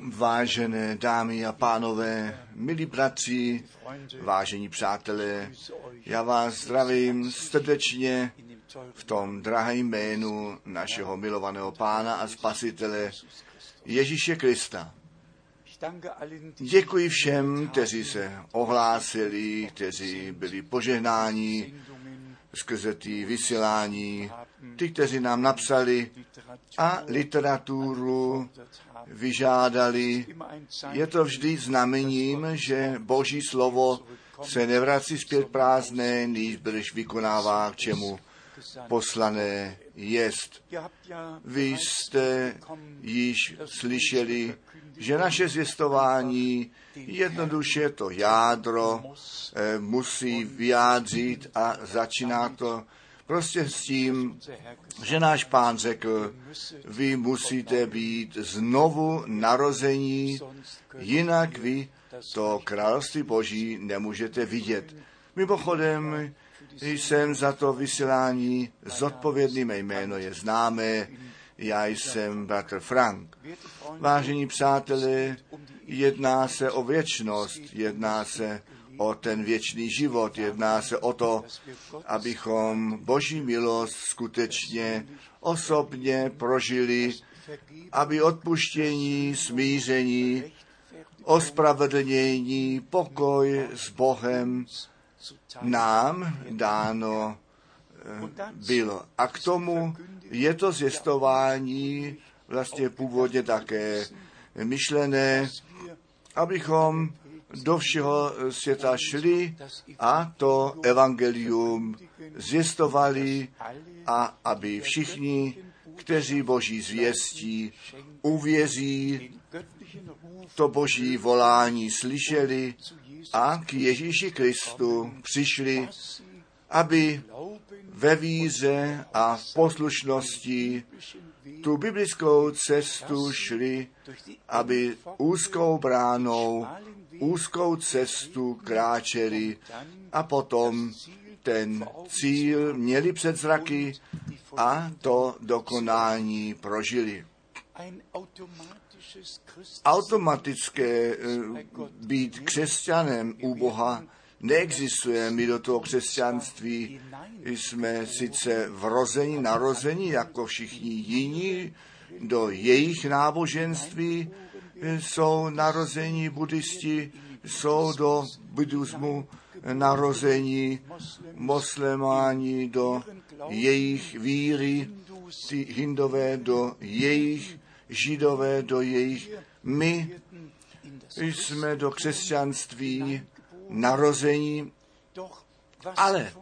Vážené dámy a pánové, milí bratři, vážení přátelé, já vás zdravím srdečně v tom drahém jménu našeho milovaného pána a spasitele Ježíše Krista. Děkuji všem, kteří se ohlásili, kteří byli požehnáni skrze ty vysílání, ty, kteří nám napsali a literaturu vyžádali. Je to vždy znamením, že Boží slovo se nevrací zpět prázdné, když vykonává k čemu poslané jest. Vy jste již slyšeli, že naše zvěstování jednoduše to jádro eh, musí vyjádřit a začíná to prostě s tím, že náš pán řekl, vy musíte být znovu narození, jinak vy to království boží nemůžete vidět. Mimochodem, jsem za to vysílání zodpovědný, mé jméno je známé, já jsem bratr Frank. Vážení přátelé, jedná se o věčnost, jedná se o ten věčný život, jedná se o to, abychom Boží milost skutečně osobně prožili, aby odpuštění, smíření, ospravedlnění, pokoj s Bohem nám dáno eh, bylo. A k tomu je to zjistování vlastně původně také myšlené, abychom do všeho světa šli a to evangelium zjistovali a aby všichni, kteří Boží zvěstí, uvěří, to Boží volání slyšeli a k Ježíši Kristu přišli, aby ve víze a v poslušnosti tu biblickou cestu šli, aby úzkou bránou, úzkou cestu kráčeli a potom ten cíl měli před zraky a to dokonání prožili. Automatické eh, být křesťanem u Boha neexistuje. My do toho křesťanství jsme sice vrození, narození, jako všichni jiní, do jejich náboženství jsou narození buddhisti, jsou do buddhismu narození moslemáni do jejich víry, ty hindové do jejich, židové do jejich. My jsme do křesťanství narození, ale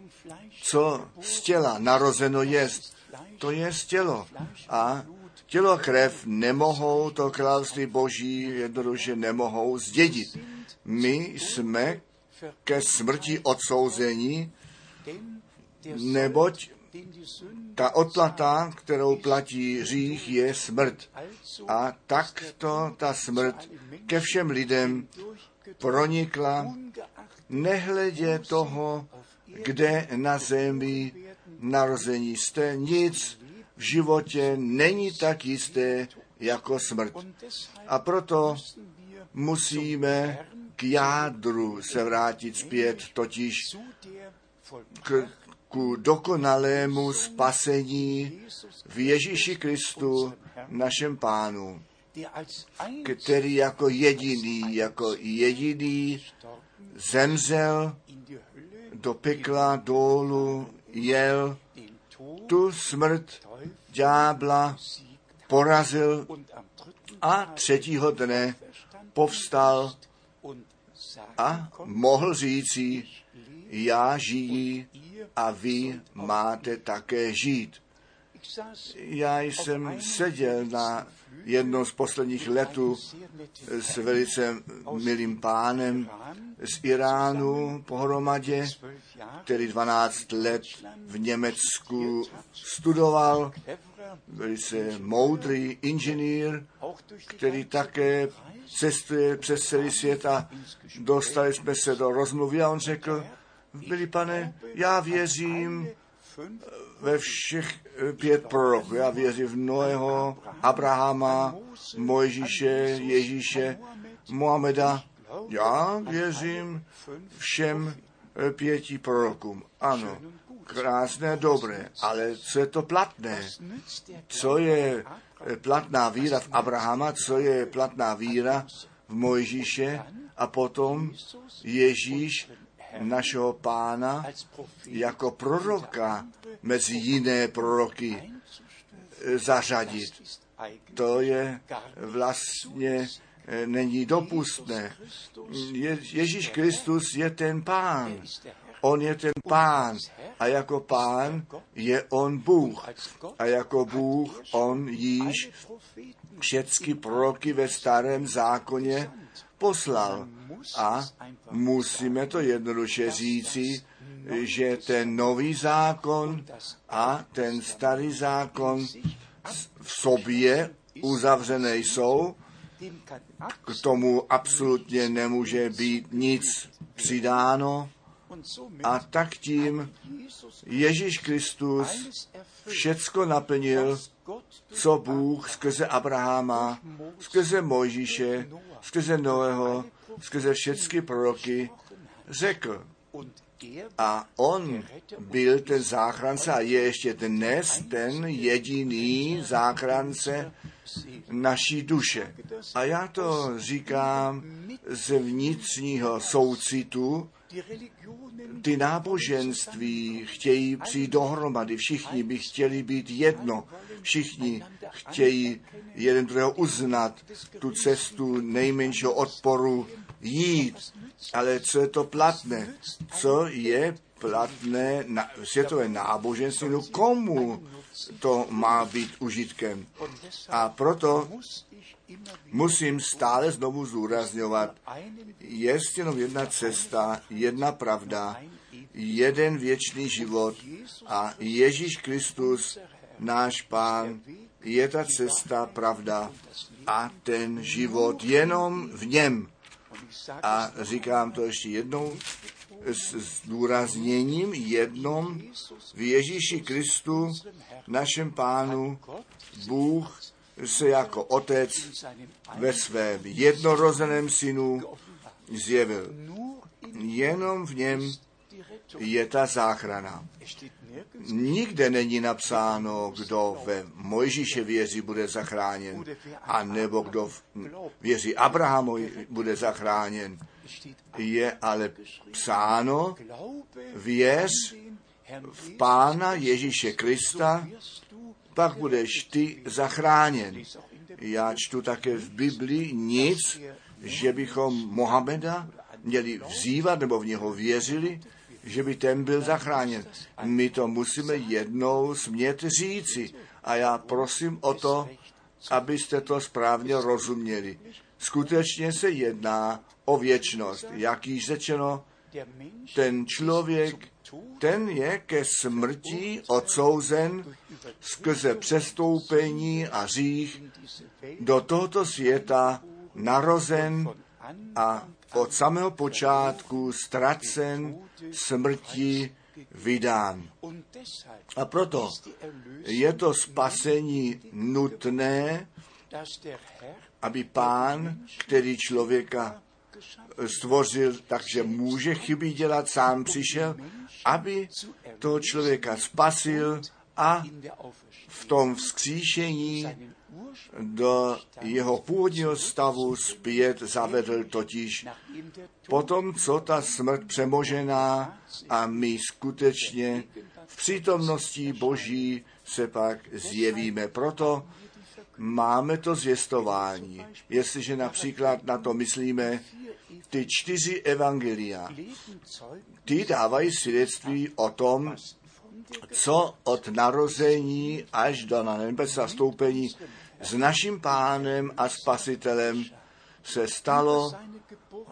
co z těla narozeno jest, to je tělo. A tělo a krev nemohou to království boží jednoduše nemohou zdědit. My jsme ke smrti odsouzení, neboť ta odplata, kterou platí řích, je smrt. A tak to ta smrt ke všem lidem pronikla, nehledě toho, kde na zemi narození jste, nic v životě není tak jisté jako smrt. A proto musíme k jádru se vrátit zpět, totiž k, ku dokonalému spasení v Ježíši Kristu, našem pánu, který jako jediný, jako jediný zemřel do pekla dolů, jel tu smrt ďábla, porazil a třetího dne povstal a mohl říci, já žijí a vy máte také žít. Já jsem seděl na jednou z posledních letů s velice milým pánem z Iránu pohromadě, který 12 let v Německu studoval, velice moudrý inženýr, který také cestuje přes celý svět a dostali jsme se do rozmluvy a on řekl, milý pane, já věřím ve všech eh, pět proroků. Já věřím v Noého, Abrahama, Mojžíše, Ježíše, Mohameda. Já věřím všem eh, pěti prorokům. Ano, krásné, dobré, ale co je to platné? Co je eh, platná víra v Abrahama, co je platná víra v Mojžíše a potom Ježíš našeho pána jako proroka mezi jiné proroky eh, zařadit. To je vlastně eh, není dopustné. Je, Ježíš Kristus je ten pán. On je ten pán a jako pán je on Bůh. A jako Bůh on již všechny proroky ve starém zákoně poslal. A musíme to jednoduše říci, že ten nový zákon a ten starý zákon v sobě uzavřené jsou, k tomu absolutně nemůže být nic přidáno. A tak tím Ježíš Kristus všecko naplnil, co Bůh skrze Abrahama, skrze Mojžíše, skrze Noého, skrze všechny proroky řekl. A on byl ten záchránce a je ještě dnes ten jediný záchránce naší duše. A já to říkám ze vnitřního soucitu, ty náboženství chtějí přijít dohromady, všichni by chtěli být jedno, všichni chtějí jeden druhého uznat, tu cestu nejmenšího odporu jít. Ale co je to platné? Co je platné na, světové náboženství? No komu to má být užitkem? A proto musím stále znovu zúrazňovat, je jenom jedna cesta, jedna pravda, jeden věčný život a Ježíš Kristus, náš Pán, je ta cesta, pravda a ten život jenom v něm. A říkám to ještě jednou s zdůrazněním jednom v Ježíši Kristu, našem Pánu, Bůh se jako otec ve svém jednorozeném synu zjevil. Jenom v něm je ta záchrana. Nikde není napsáno, kdo ve Mojžíše věří, bude zachráněn, a nebo kdo věří Abrahamovi, bude zachráněn. Je ale psáno, věř v Pána Ježíše Krista, pak budeš ty zachráněn. Já čtu také v Biblii nic, že bychom Mohameda měli vzývat nebo v něho věřili, že by ten byl zachráněn. My to musíme jednou smět říci. A já prosím o to, abyste to správně rozuměli. Skutečně se jedná o věčnost. Jak již řečeno, ten člověk, ten je ke smrti odsouzen skrze přestoupení a řích do tohoto světa narozen a od samého počátku ztracen smrti vydán. A proto je to spasení nutné, aby pán, který člověka stvořil, takže může chyby dělat, sám přišel, aby toho člověka spasil a v tom vzkříšení do jeho původního stavu zpět zavedl totiž potom, co ta smrt přemožená a my skutečně v přítomnosti Boží se pak zjevíme. Proto máme to zvěstování. Jestliže například na to myslíme, ty čtyři evangelia, ty dávají svědectví o tom, co od narození až do na nebe zastoupení s naším pánem a spasitelem se stalo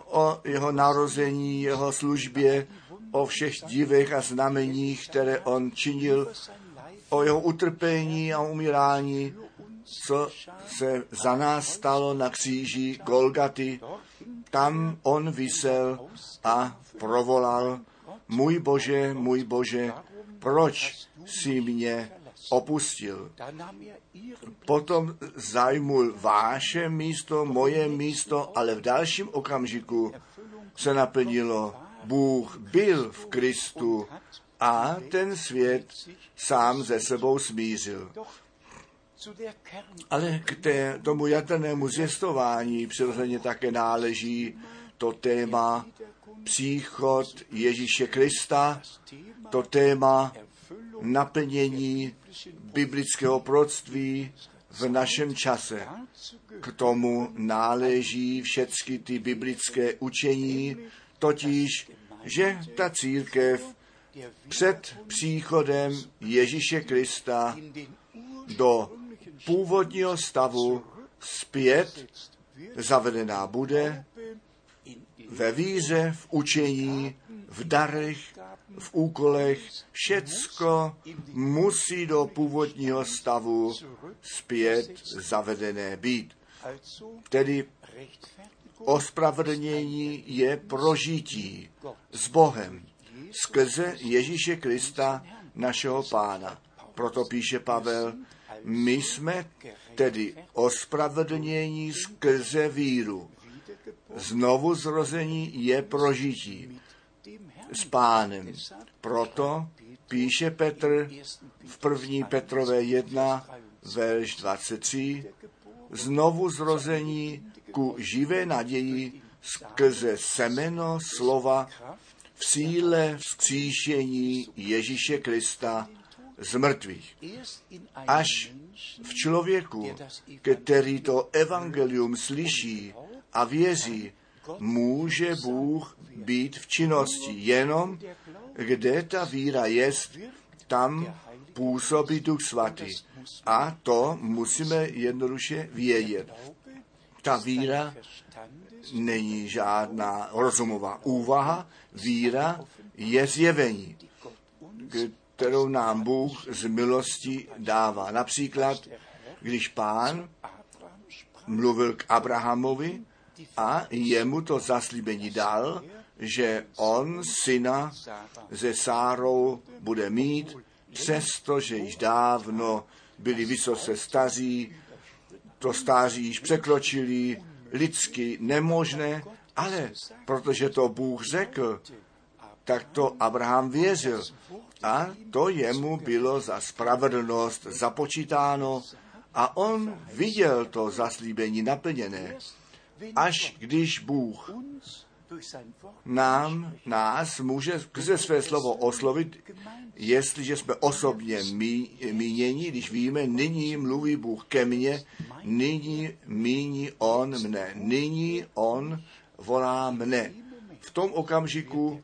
o jeho narození, jeho službě, o všech divech a znameních, které on činil, o jeho utrpení a umírání, co se za nás stalo na kříži Golgaty. Tam on vysel a provolal, můj Bože, můj Bože, proč si mě opustil. Potom zajmul váše místo, moje místo, ale v dalším okamžiku se naplnilo. Bůh byl v Kristu a ten svět sám ze sebou smířil. Ale k té, tomu jatrnému zjistování přirozeně také náleží to téma příchod Ježíše Krista, to téma naplnění biblického proctví v našem čase. K tomu náleží všechny ty biblické učení, totiž, že ta církev před příchodem Ježíše Krista do původního stavu zpět zavedená bude ve víře, v učení, v darech, v úkolech, všecko musí do původního stavu zpět zavedené být. Tedy ospravedlnění je prožití s Bohem skrze Ježíše Krista, našeho pána. Proto píše Pavel, my jsme tedy ospravedlnění skrze víru. Znovu zrození je prožití s pánem. Proto píše Petr v první Petrové 1, verš 23, znovu zrození ku živé naději skrze semeno slova v síle vzkříšení Ježíše Krista z mrtvých. Až v člověku, který to evangelium slyší a věří, může Bůh být v činnosti. Jenom kde ta víra jest, tam působí Duch Svatý. A to musíme jednoduše vědět. Ta víra není žádná rozumová úvaha, víra je zjevení, kterou nám Bůh z milosti dává. Například, když pán mluvil k Abrahamovi a jemu to zaslíbení dal, že on syna ze Sárou bude mít, přestože již dávno byli vysoce staří, to stáří již překročili, lidsky nemožné, ale protože to Bůh řekl, tak to Abraham věřil. A to jemu bylo za spravedlnost započítáno a on viděl to zaslíbení naplněné. Až když Bůh nám, nás může skrze své slovo oslovit, jestliže jsme osobně mí, mínění, když víme, nyní mluví Bůh ke mně, nyní míní On mne, nyní On volá mne. V tom okamžiku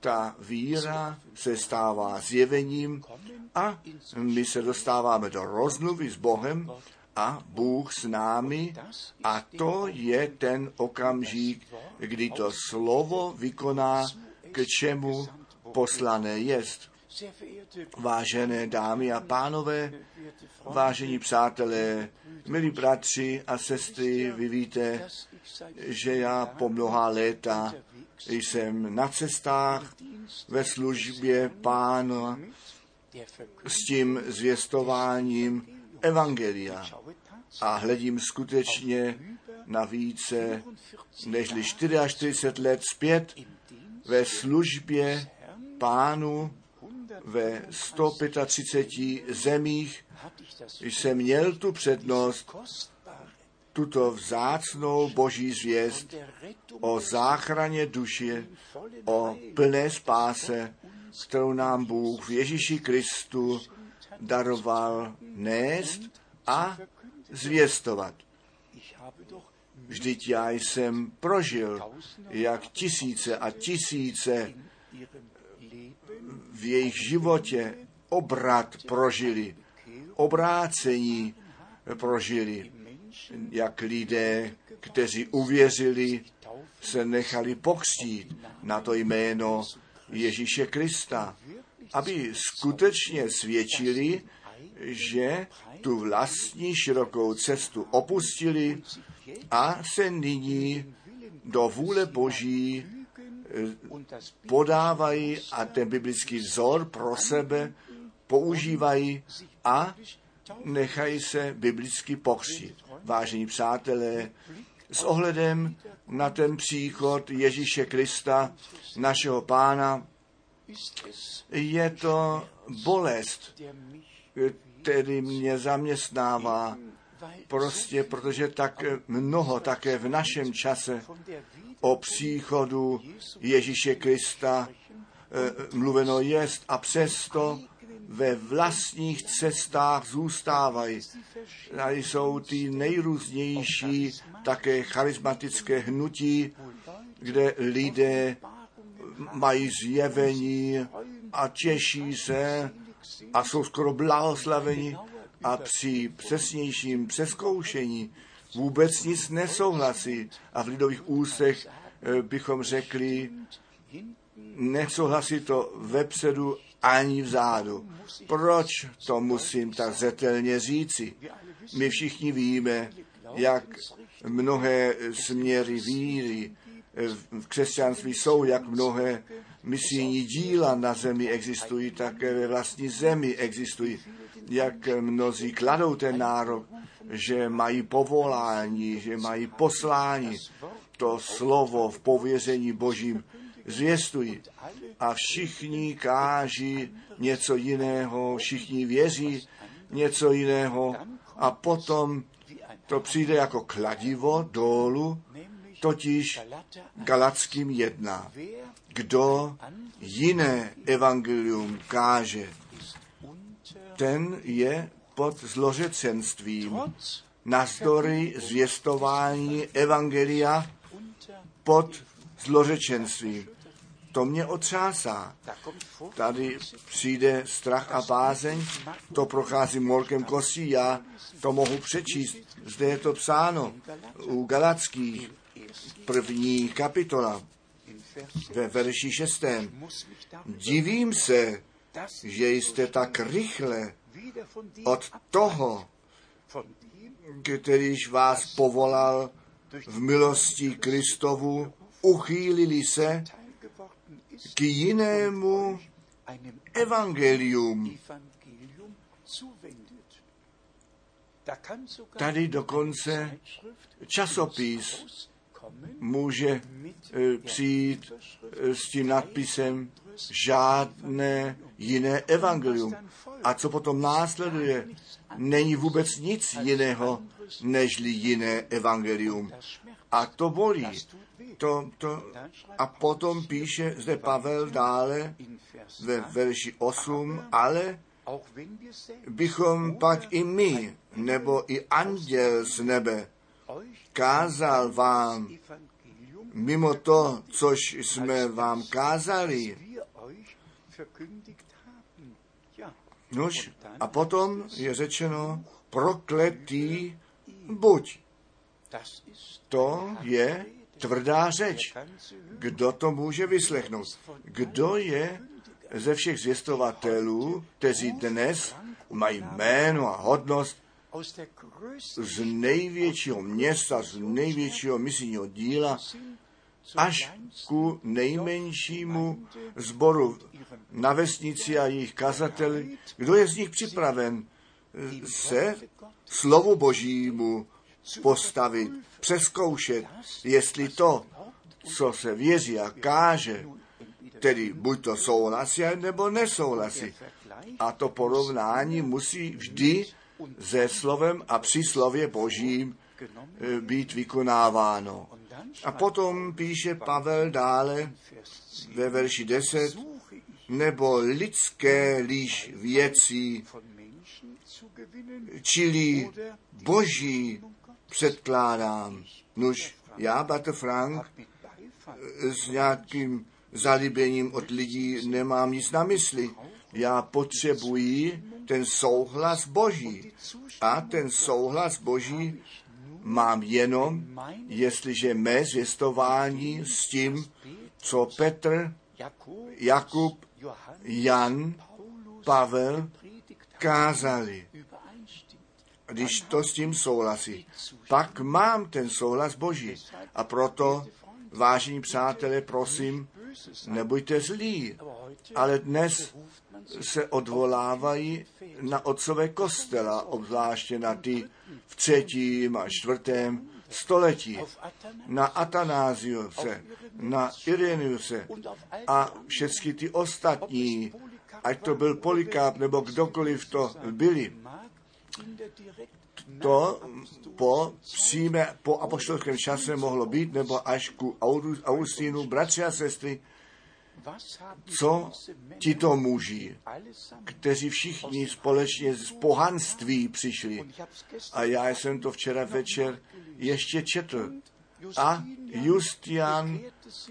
ta víra se stává zjevením a my se dostáváme do rozmluvy s Bohem a Bůh s námi a to je ten okamžik, kdy to slovo vykoná, k čemu poslané jest. Vážené dámy a pánové, vážení přátelé, milí bratři a sestry, vy víte, že já po mnoha léta jsem na cestách ve službě pána s tím zvěstováním Evangelia a hledím skutečně na více než 44 let zpět ve službě pánu ve 135 zemích. Jsem měl tu přednost tuto vzácnou boží zvěst o záchraně duše, o plné spáse, kterou nám Bůh v Ježíši Kristu daroval nést a zvěstovat. Vždyť já jsem prožil, jak tisíce a tisíce v jejich životě obrat prožili, obrácení prožili, jak lidé, kteří uvěřili, se nechali pokřtít na to jméno Ježíše Krista, aby skutečně svědčili, že tu vlastní širokou cestu opustili a se nyní do vůle Boží podávají a ten biblický vzor pro sebe používají a nechají se biblicky pokřít. Vážení přátelé, s ohledem na ten příchod Ježíše Krista, našeho pána, je to bolest, který mě zaměstnává, prostě protože tak mnoho také v našem čase o příchodu Ježíše Krista e, mluveno jest a přesto ve vlastních cestách zůstávají. Tady jsou ty nejrůznější také charismatické hnutí, kde lidé mají zjevení a těší se a jsou skoro blahoslaveni a při přesnějším přeskoušení vůbec nic nesouhlasí. A v lidových ústech eh, bychom řekli, nesouhlasí to vepředu ani vzadu. Proč to musím tak zetelně říci? My všichni víme, jak mnohé směry víry v křesťanství jsou, jak mnohé misijní díla na zemi existují, také ve vlastní zemi existují, jak mnozí kladou ten nárok, že mají povolání, že mají poslání. To slovo v pověření Božím zvěstují. A všichni káží něco jiného, všichni věří něco jiného a potom to přijde jako kladivo dolů, totiž Galackým jedna. Kdo jiné evangelium káže, ten je pod zlořecenstvím. Navzdory zvěstování evangelia pod zlořečenstvím. To mě otřásá. Tady přijde strach a bázeň, to prochází morkem kostí, já to mohu přečíst. Zde je to psáno u Galackých, první kapitola, ve verši šestém. Divím se, že jste tak rychle od toho, kterýž vás povolal v milosti Kristovu, uchýlili se k jinému evangelium. Tady dokonce časopis může eh, přijít eh, s tím nadpisem žádné jiné evangelium. A co potom následuje? Není vůbec nic jiného, nežli jiné evangelium. A to bolí. To, to, a potom píše zde Pavel dále ve verši 8, ale bychom pak i my, nebo i anděl z nebe, kázal vám mimo to, což jsme vám kázali. Nož, a potom je řečeno, prokletý buď. To je tvrdá řeč. Kdo to může vyslechnout? Kdo je ze všech zvěstovatelů, kteří dnes mají jméno a hodnost z největšího města, z největšího misijního díla, až ku nejmenšímu zboru na vesnici a jejich kazateli, kdo je z nich připraven se slovu božímu postavit, přeskoušet, jestli to, co se věří a káže, tedy buď to souhlasí, nebo nesouhlasí. A to porovnání musí vždy se slovem a při slově božím eh, být vykonáváno. A potom píše Pavel dále ve verši 10, nebo lidské líž věcí, čili boží předkládám. Nuž, já, Bate Frank, s nějakým zalíbením od lidí nemám nic na mysli. Já potřebuji ten souhlas Boží. A ten souhlas Boží mám jenom, jestliže mé zvěstování s tím, co Petr, Jakub, Jan, Pavel kázali. Když to s tím souhlasí, pak mám ten souhlas Boží. A proto, vážení přátelé, prosím, nebuďte zlí. Ale dnes se odvolávají na otcové kostela, obzvláště na ty v třetím a čtvrtém století, na Atanáziuse, na Ireniuse a všechny ty ostatní, ať to byl Polikáp nebo kdokoliv to byli, to po přímé, po apoštolském čase mohlo být, nebo až ku Augustínu, bratři a sestry, co tito muži, kteří všichni společně z pohanství přišli. A já jsem to včera večer ještě četl. A Justian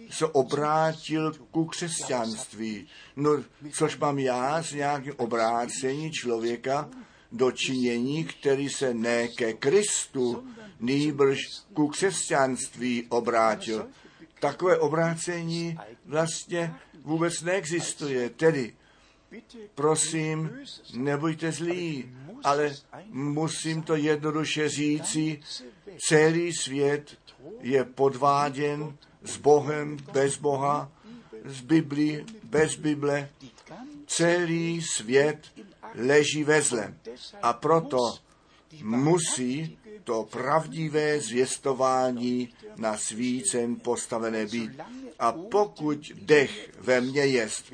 se obrátil ku křesťanství. No, což mám já s nějakým obrácení člověka do činění, který se ne ke Kristu, nýbrž ku křesťanství obrátil. Takové obrácení vlastně vůbec neexistuje. Tedy, prosím, nebuďte zlí, ale musím to jednoduše říci, celý svět je podváděn s Bohem, bez Boha, z Biblí, bez Bible. Celý svět leží ve zlem. A proto musí to pravdivé zvěstování na svícen postavené být. A pokud dech ve mně jest,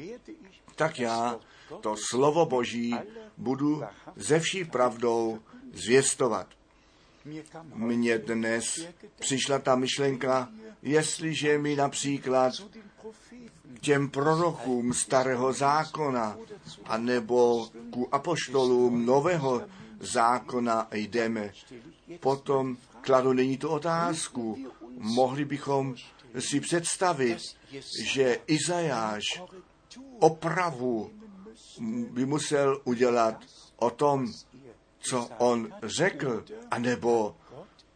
tak já to slovo Boží budu ze vší pravdou zvěstovat. Mně dnes přišla ta myšlenka, jestliže mi například těm prorokům starého zákona, anebo ku apoštolům nového zákona jdeme, potom kladu není tu otázku. Mohli bychom si představit, že Izajáš opravu by musel udělat o tom, co on řekl, anebo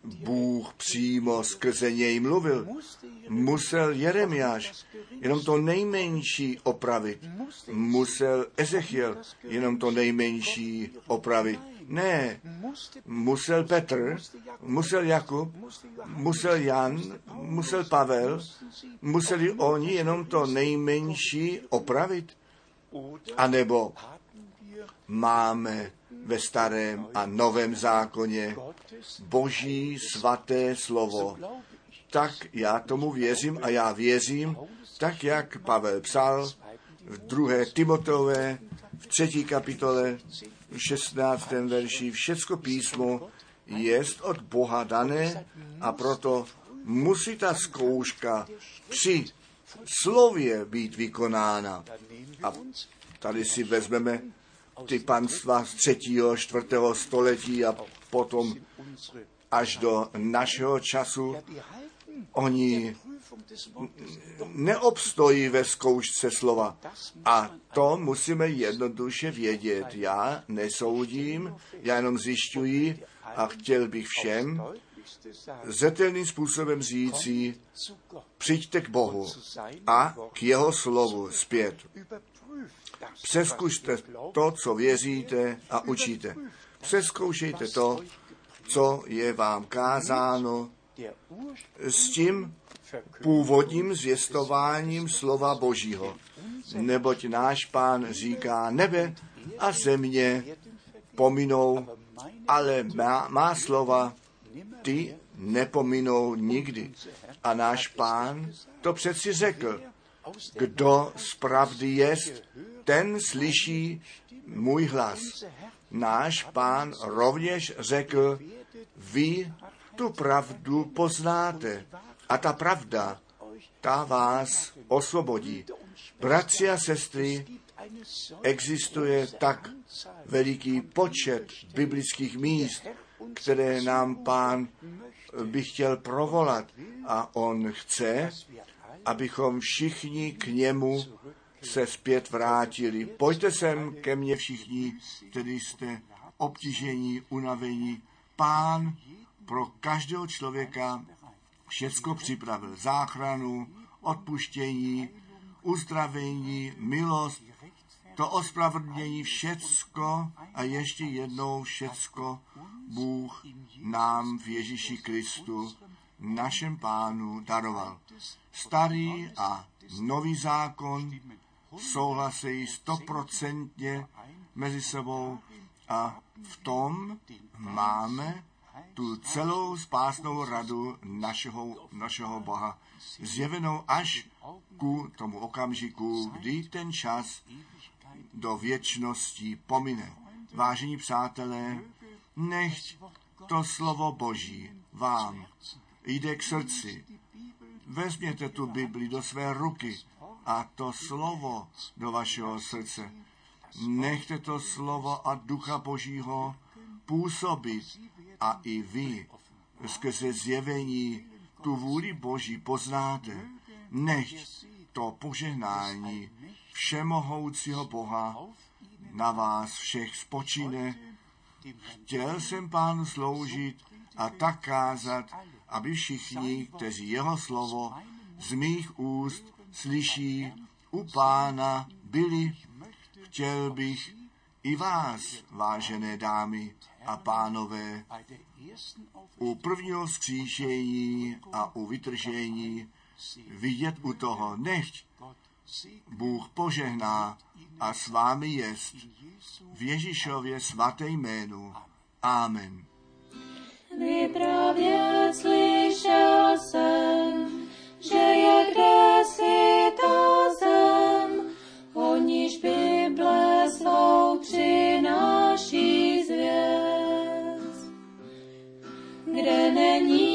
Bůh přímo skrze něj mluvil. Musel Jeremiáš jenom to nejmenší opravit. Musel Ezechiel jenom to nejmenší opravit. Ne, musel Petr, musel Jakub, musel Jan, musel Pavel, museli oni jenom to nejmenší opravit. A nebo máme ve starém a novém zákoně boží svaté slovo. Tak já tomu věřím a já věřím, tak jak Pavel psal v druhé Timotové, v třetí kapitole, v 16. verši, všecko písmo jest od Boha dané a proto musí ta zkouška při slově být vykonána. A tady si vezmeme ty panstva z třetího, čtvrtého století a potom až do našeho času. Oni neobstojí ve zkoušce slova. A to musíme jednoduše vědět. Já nesoudím, já jenom zjišťuji a chtěl bych všem zetelným způsobem říci, přijďte k Bohu a k jeho slovu zpět. Přeskušte to, co věříte a učíte. Přeskoušejte to, co je vám kázáno s tím původním zvěstováním slova Božího. Neboť náš pán říká, nebe a země pominou, ale má, má slova ty nepominou nikdy. A náš pán to přeci řekl. Kdo z pravdy jest, ten slyší můj hlas. Náš pán rovněž řekl, vy tu pravdu poznáte a ta pravda, ta vás osvobodí. Bratři a sestry, existuje tak veliký počet biblických míst, které nám pán by chtěl provolat a on chce, abychom všichni k němu se zpět vrátili. Pojďte sem ke mně všichni, kteří jste obtížení, unavení. Pán pro každého člověka všecko připravil. Záchranu, odpuštění, uzdravení, milost, to ospravedlnění, všecko a ještě jednou všecko Bůh nám v Ježíši Kristu, našem pánu, daroval. Starý a nový zákon souhlasí stoprocentně mezi sebou a v tom máme tu celou spásnou radu našeho, našeho Boha zjevenou až ku tomu okamžiku, kdy ten čas do věčnosti pomine. Vážení přátelé, nechť to slovo Boží vám jde k srdci. Vezměte tu Bibli do své ruky a to slovo do vašeho srdce. Nechte to slovo a ducha Božího působit a i vy skrze zjevení tu vůli Boží poznáte. Nechť to požehnání všemohoucího Boha na vás všech spočíne. Chtěl jsem pánu sloužit a tak kázat, aby všichni, kteří jeho slovo z mých úst slyší u pána, byli. Chtěl bych i vás, vážené dámy a pánové, u prvního vzkříšení a u vytržení vidět u toho. Nechť Bůh požehná a s vámi jest v Ježíšově svaté jménu. Amen. Vypravět slyšel jsem, že je kdesi ta zem, o níž Bible svou přináší zvěst. Kde není